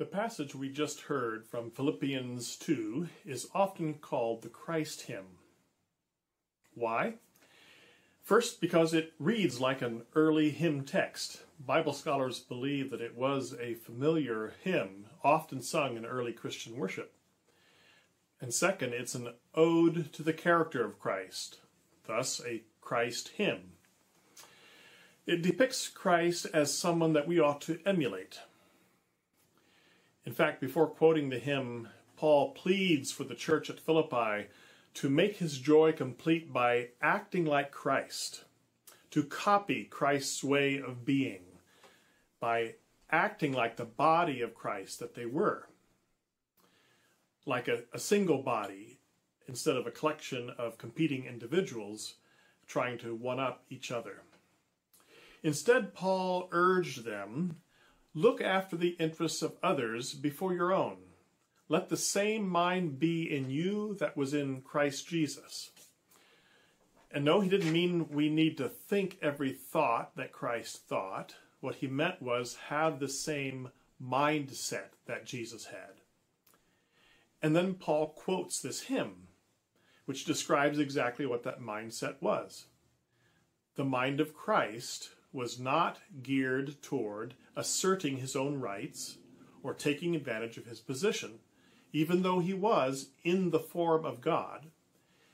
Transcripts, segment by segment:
The passage we just heard from Philippians 2 is often called the Christ hymn. Why? First, because it reads like an early hymn text. Bible scholars believe that it was a familiar hymn, often sung in early Christian worship. And second, it's an ode to the character of Christ, thus a Christ hymn. It depicts Christ as someone that we ought to emulate. In fact, before quoting the hymn, Paul pleads for the church at Philippi to make his joy complete by acting like Christ, to copy Christ's way of being, by acting like the body of Christ that they were, like a, a single body instead of a collection of competing individuals trying to one up each other. Instead, Paul urged them look after the interests of others before your own. Let the same mind be in you that was in Christ Jesus. And no, he didn't mean we need to think every thought that Christ thought. What he meant was have the same mindset that Jesus had. And then Paul quotes this hymn, which describes exactly what that mindset was. The mind of Christ was not geared toward asserting his own rights or taking advantage of his position even though he was in the form of God,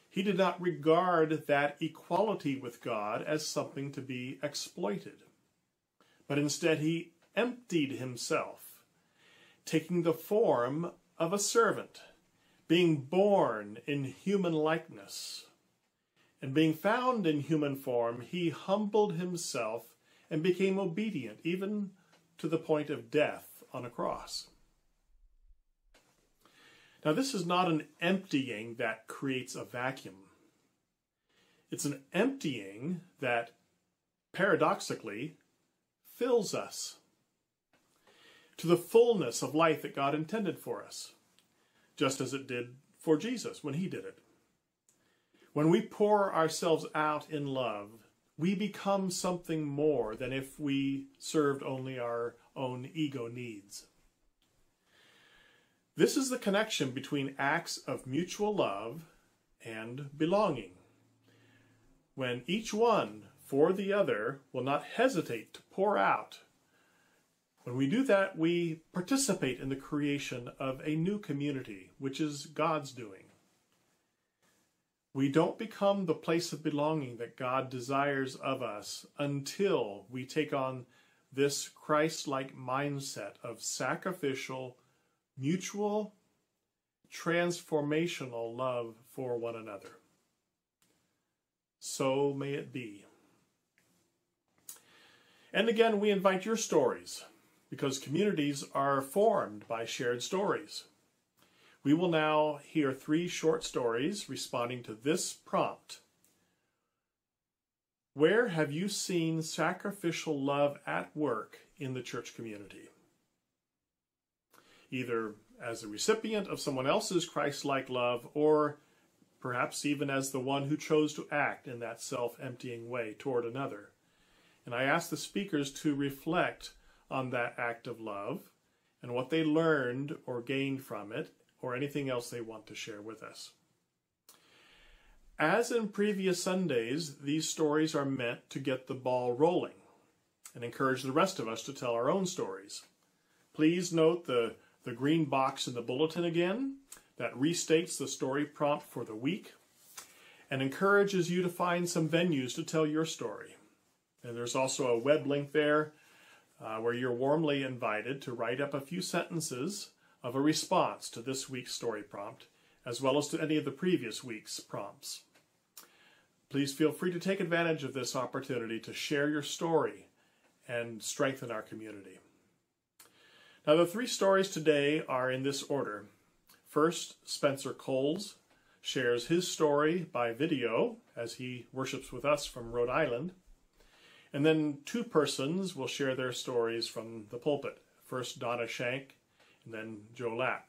he did not regard that equality with God as something to be exploited. But instead, he emptied himself, taking the form of a servant, being born in human likeness. And being found in human form, he humbled himself and became obedient, even to the point of death on a cross. Now, this is not an emptying that creates a vacuum. It's an emptying that paradoxically fills us to the fullness of life that God intended for us, just as it did for Jesus when he did it. When we pour ourselves out in love, we become something more than if we served only our own ego needs. This is the connection between acts of mutual love and belonging. When each one for the other will not hesitate to pour out. When we do that, we participate in the creation of a new community, which is God's doing. We don't become the place of belonging that God desires of us until we take on this Christ like mindset of sacrificial mutual transformational love for one another. So may it be. And again, we invite your stories because communities are formed by shared stories. We will now hear three short stories responding to this prompt. Where have you seen sacrificial love at work in the church community? either as a recipient of someone else's Christ like love or perhaps even as the one who chose to act in that self emptying way toward another. And I ask the speakers to reflect on that act of love and what they learned or gained from it or anything else they want to share with us. As in previous Sundays, these stories are meant to get the ball rolling and encourage the rest of us to tell our own stories. Please note the the green box in the bulletin again that restates the story prompt for the week and encourages you to find some venues to tell your story. And there's also a web link there uh, where you're warmly invited to write up a few sentences of a response to this week's story prompt, as well as to any of the previous week's prompts. Please feel free to take advantage of this opportunity to share your story and strengthen our community. Now, the three stories today are in this order. First, Spencer Cowles shares his story by video as he worships with us from Rhode Island. And then two persons will share their stories from the pulpit. First, Donna Shank, and then Joe Lapp.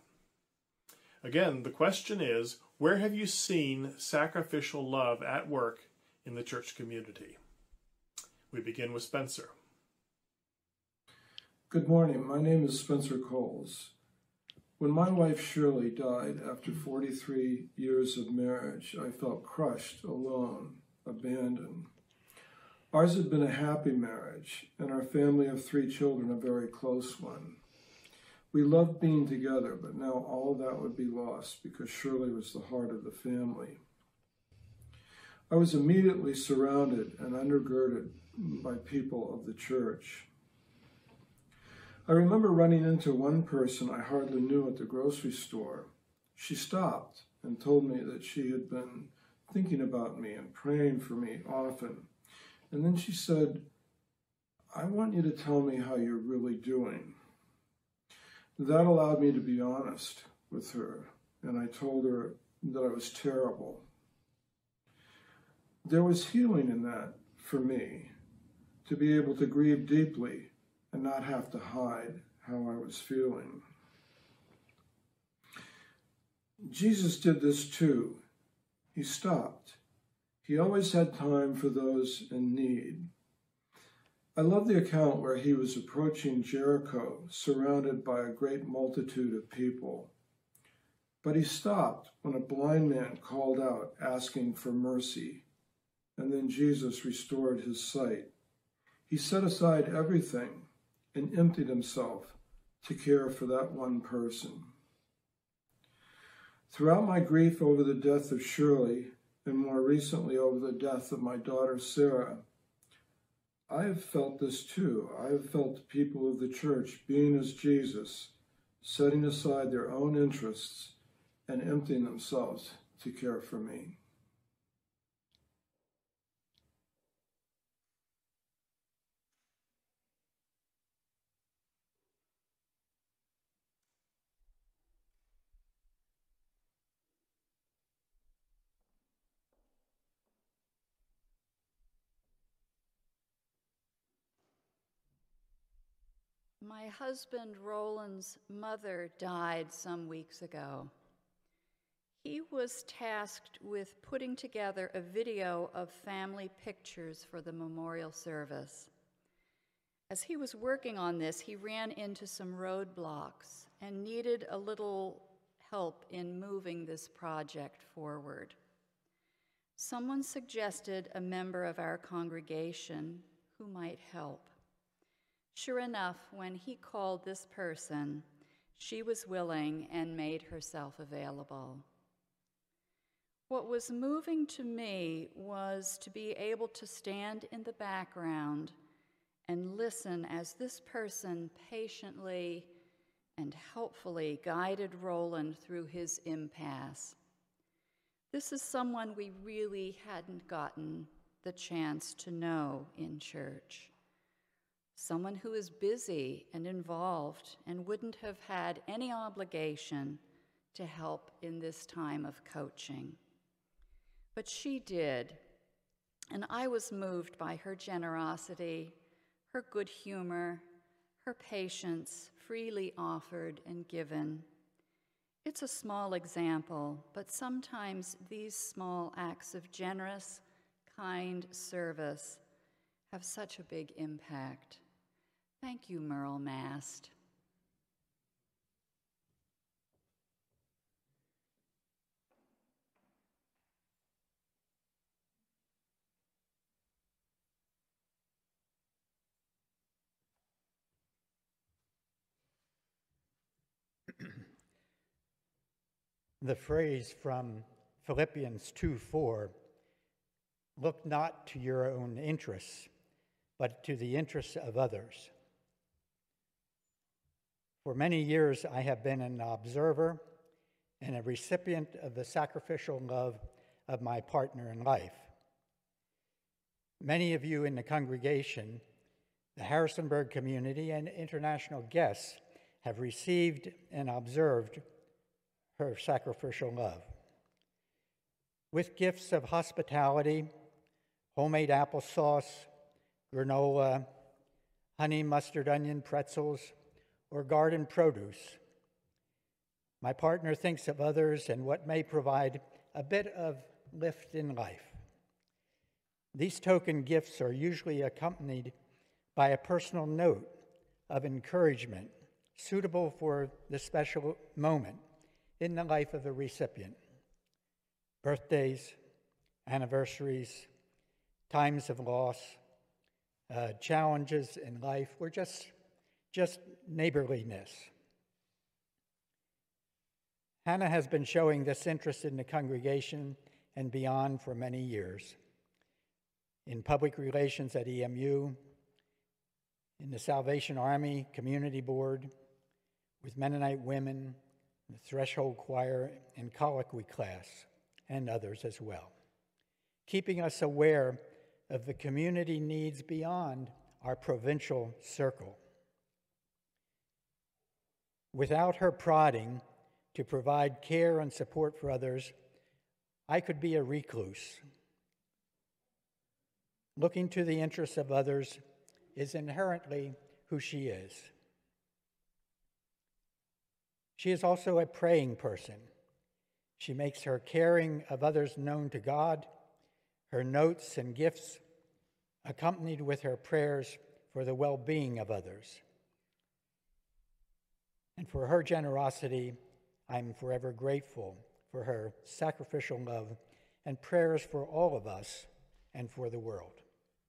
Again, the question is where have you seen sacrificial love at work in the church community? We begin with Spencer. Good morning. My name is Spencer Cowles. When my wife Shirley died after 43 years of marriage, I felt crushed, alone, abandoned. Ours had been a happy marriage, and our family of three children a very close one. We loved being together, but now all that would be lost because Shirley was the heart of the family. I was immediately surrounded and undergirded by people of the church. I remember running into one person I hardly knew at the grocery store. She stopped and told me that she had been thinking about me and praying for me often. And then she said, I want you to tell me how you're really doing. That allowed me to be honest with her, and I told her that I was terrible. There was healing in that for me, to be able to grieve deeply and not have to hide how I was feeling. Jesus did this too. He stopped. He always had time for those in need. I love the account where he was approaching Jericho, surrounded by a great multitude of people. But he stopped when a blind man called out, asking for mercy, and then Jesus restored his sight. He set aside everything and emptied himself to care for that one person. Throughout my grief over the death of Shirley, and more recently over the death of my daughter Sarah, I have felt this too. I have felt the people of the church being as Jesus, setting aside their own interests and emptying themselves to care for me. My husband Roland's mother died some weeks ago. He was tasked with putting together a video of family pictures for the memorial service. As he was working on this, he ran into some roadblocks and needed a little help in moving this project forward. Someone suggested a member of our congregation who might help. Sure enough, when he called this person, she was willing and made herself available. What was moving to me was to be able to stand in the background and listen as this person patiently and helpfully guided Roland through his impasse. This is someone we really hadn't gotten the chance to know in church someone who is busy and involved and wouldn't have had any obligation to help in this time of coaching. But she did, and I was moved by her generosity, her good humor, her patience, freely offered and given. It's a small example, but sometimes these small acts of generous, kind service have such a big impact. Thank you, Merle Mast. the phrase from Philippians 2 4 look not to your own interests, but to the interests of others. For many years, I have been an observer and a recipient of the sacrificial love of my partner in life. Many of you in the congregation, the Harrisonburg community, and international guests have received and observed her sacrificial love. With gifts of hospitality, homemade applesauce, granola, honey mustard onion pretzels, or garden produce. My partner thinks of others and what may provide a bit of lift in life. These token gifts are usually accompanied by a personal note of encouragement suitable for the special moment in the life of the recipient. Birthdays, anniversaries, times of loss, uh, challenges in life, or just, just neighborliness. Hannah has been showing this interest in the congregation and beyond for many years. In public relations at EMU, in the Salvation Army Community Board, with Mennonite women, the Threshold Choir, and Colloquy class, and others as well, keeping us aware of the community needs beyond our provincial circle. Without her prodding, to provide care and support for others, I could be a recluse. Looking to the interests of others is inherently who she is. She is also a praying person. She makes her caring of others known to God, her notes and gifts accompanied with her prayers for the well being of others. And for her generosity, I'm forever grateful for her sacrificial love and prayers for all of us and for the world.